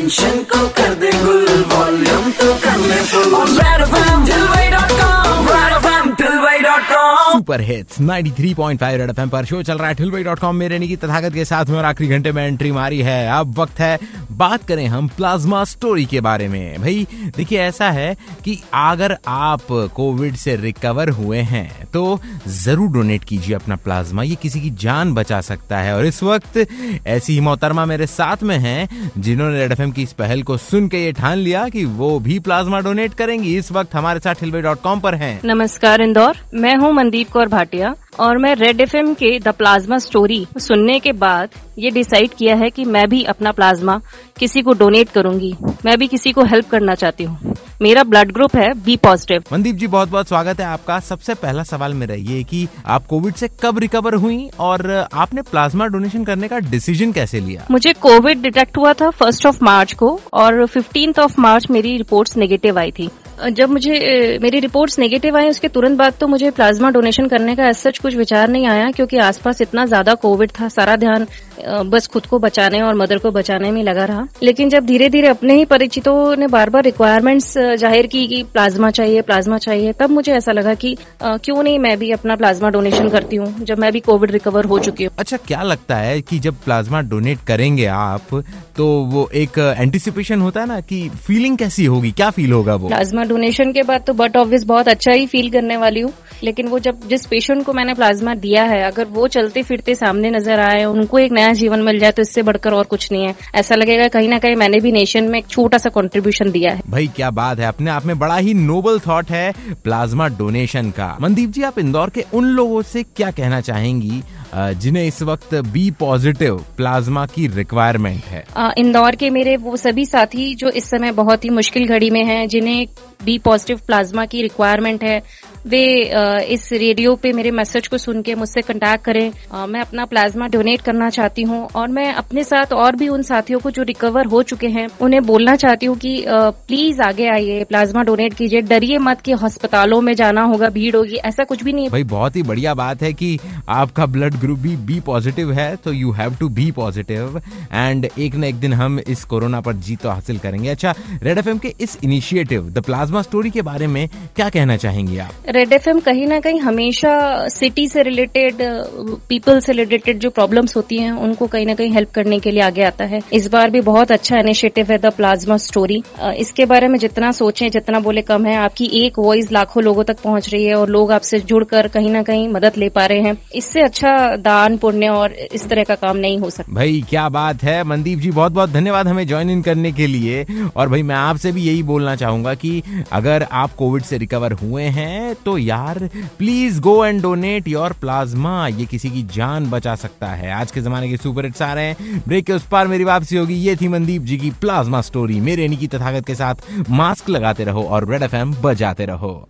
Tension को कर दे गुल सुपर हिट्स 93.5 रेड एफएम पर। शो चल रहा है ठिलवाई डॉट कॉम मेरे की तथागत के साथ में और आखिरी घंटे में एंट्री मारी है। अब वक्त है, बात करें हम प्लाज्मा स्टोरी के बारे में। भाई, देखिए, ऐसा है कि अगर आप कोविड से रिकवर हुए हैं तो ज़रूर डोनेट कीजिए अपना प्लाज्मा ये किसी की जान बचा सकता है। और इस वक्त ऐसी ही मोहतरमा मेरे साथ में हैं, जिन्होंने रेड एफएम की इस पहल को सुन के ये ठान लिया कि वो भी प्लाज्मा डोनेट करेंगी। इस वक्त हमारे साथ कॉम पर हैं। नमस्कार, इंदौर। मैं हूँ हूँ मनदीप कौर भाटिया और मैं रेड एफएम के द प्लाज्मा स्टोरी सुनने के बाद ये डिसाइड किया है कि मैं भी अपना प्लाज्मा किसी को डोनेट करूँगी। मैं भी किसी को हेल्प करना चाहती हूँ। मेरा ब्लड ग्रुप है बी पॉजिटिव। मनदीप जी बहुत बहुत स्वागत है आपका। सबसे पहला सवाल मेरा ये कि आप कोविड से कब रिकवर हुई और आपने प्लाज्मा डोनेशन करने का डिसीज़न कैसे लिया? मुझे कोविड डिटेक्ट हुआ था फ़र्स्ट ऑफ़ मार्च को और फिफ्टींथ ऑफ़ मार्च मेरी रिपोर्ट्स नेगेटिव आई थी। जब मुझे मेरी रिपोर्ट्स नेगेटिव आई उसके तुरंत बाद तो मुझे प्लाज्मा डोनेशन करने का सच कुछ विचार नहीं आया क्योंकि आसपास इतना ज़्यादा कोविड था सारा ध्यान बस खुद को बचाने और मदर को बचाने में लगा रहा। लेकिन जब धीरे धीरे अपने ही परिचितों ने बार बार रिक्वायरमेंट्स ज़ाहिर की कि प्लाज्मा चाहिए प्लाज्मा चाहिए तब मुझे ऐसा लगा कि क्यों नहीं मैं भी अपना प्लाज्मा डोनेशन करती हूँ जब मैं भी कोविड रिकवर हो चुकी हूँ। अच्छा क्या लगता है कि जब प्लाज्मा डोनेट करेंगे आप तो वो एक एंटिसिपेशन होता है ना कि फीलिंग कैसी होगी क्या फील होगा वो? प्लाज्मा डोनेशन के बाद तो बट ऑब्वियस बहुत अच्छा ही फील करने वाली हूँ। लेकिन वो जब जिस पेशेंट को मैंने प्लाज्मा दिया है अगर वो चलते फिरते सामने नज़र आए उनको एक नया जीवन मिल जाए तो इससे बढ़कर और कुछ नहीं है। ऐसा लगेगा कहीं ना कहीं मैंने भी नेशन में एक छोटा सा कॉन्ट्रीब्यूशन दिया है। भाई क्या बात है। अपने आप में बड़ा ही नोबल थॉट है प्लाज्मा डोनेशन का। मनदीप जी आप इंदौर के उन लोगों से क्या कहना चाहेंगी जिन्हें इस वक्त बी पॉजिटिव प्लाज्मा की रिक्वायरमेंट है? इंदौर के मेरे वो सभी साथी जो इस समय बहुत ही मुश्किल घड़ी में हैं जिन्हें बी पॉजिटिव प्लाज्मा की रिक्वायरमेंट है वे इस रेडियो पे मेरे मैसेज को सुन के मुझसे कंटेक्ट करें। मैं अपना प्लाज्मा डोनेट करना चाहती हूँ और मैं अपने साथ और भी उन साथियों को जो रिकवर हो चुके हैं, उन्हें बोलना चाहती हूँ कि प्लीज़ आगे आइए प्लाज्मा डोनेट कीजिए। डरिए मत कि अस्पतालों में जाना होगा, भीड़ होगी, ऐसा कुछ भी नहीं भाई, बहुत ही बढ़िया बात है कि आपका ब्लड ग्रुप भी बी पॉजिटिव है तो you have to be positive and एक न एक दिन हम इस कोरोना पर जीत तो हासिल करेंगे। अच्छा रेड एफएम के इस इनिशिएटिव द प्लाज्मा स्टोरी के बारे में क्या कहना चाहेंगे आप? रेड एफएम कहीं ना कहीं हमेशा सिटी से रिलेटेड, पीपल से रिलेटेड जो प्रॉब्लम्स होती हैं, उनको कहीं ना कहीं हेल्प करने के लिए आगे आता है। इस बार भी बहुत अच्छा इनिशिएटिव है द प्लाज्मा स्टोरी इसके बारे में जितना सोचें, जितना बोले कम है, आपकी एक वॉइस लाखों लोगों तक पहुँच रही है और लोग आपसे जुड़कर कहीं ना कहीं मदद ले पा रहे हैं। इससे अच्छा दान, पुण्य और इस तरह का काम नहीं हो सकता। भाई, क्या बात है। मनदीप जी बहुत बहुत धन्यवाद हमें ज्वाइन इन करने के लिए। और भाई, मैं आपसे भी यही बोलना चाहूँगा कि अगर आप कोविड से रिकवर हुए हैं तो यार please go and donate your plasma ये किसी की जान बचा सकता है। आज के जमाने के सुपर हिट्स आ रहे हैं। ब्रेक के उस पार मेरी वापसी होगी। ये थी मनदीप जी की प्लाज्मा स्टोरी मेरे की तथागत के साथ मास्क लगाते रहो और रेड एफ़ बजाते रहो।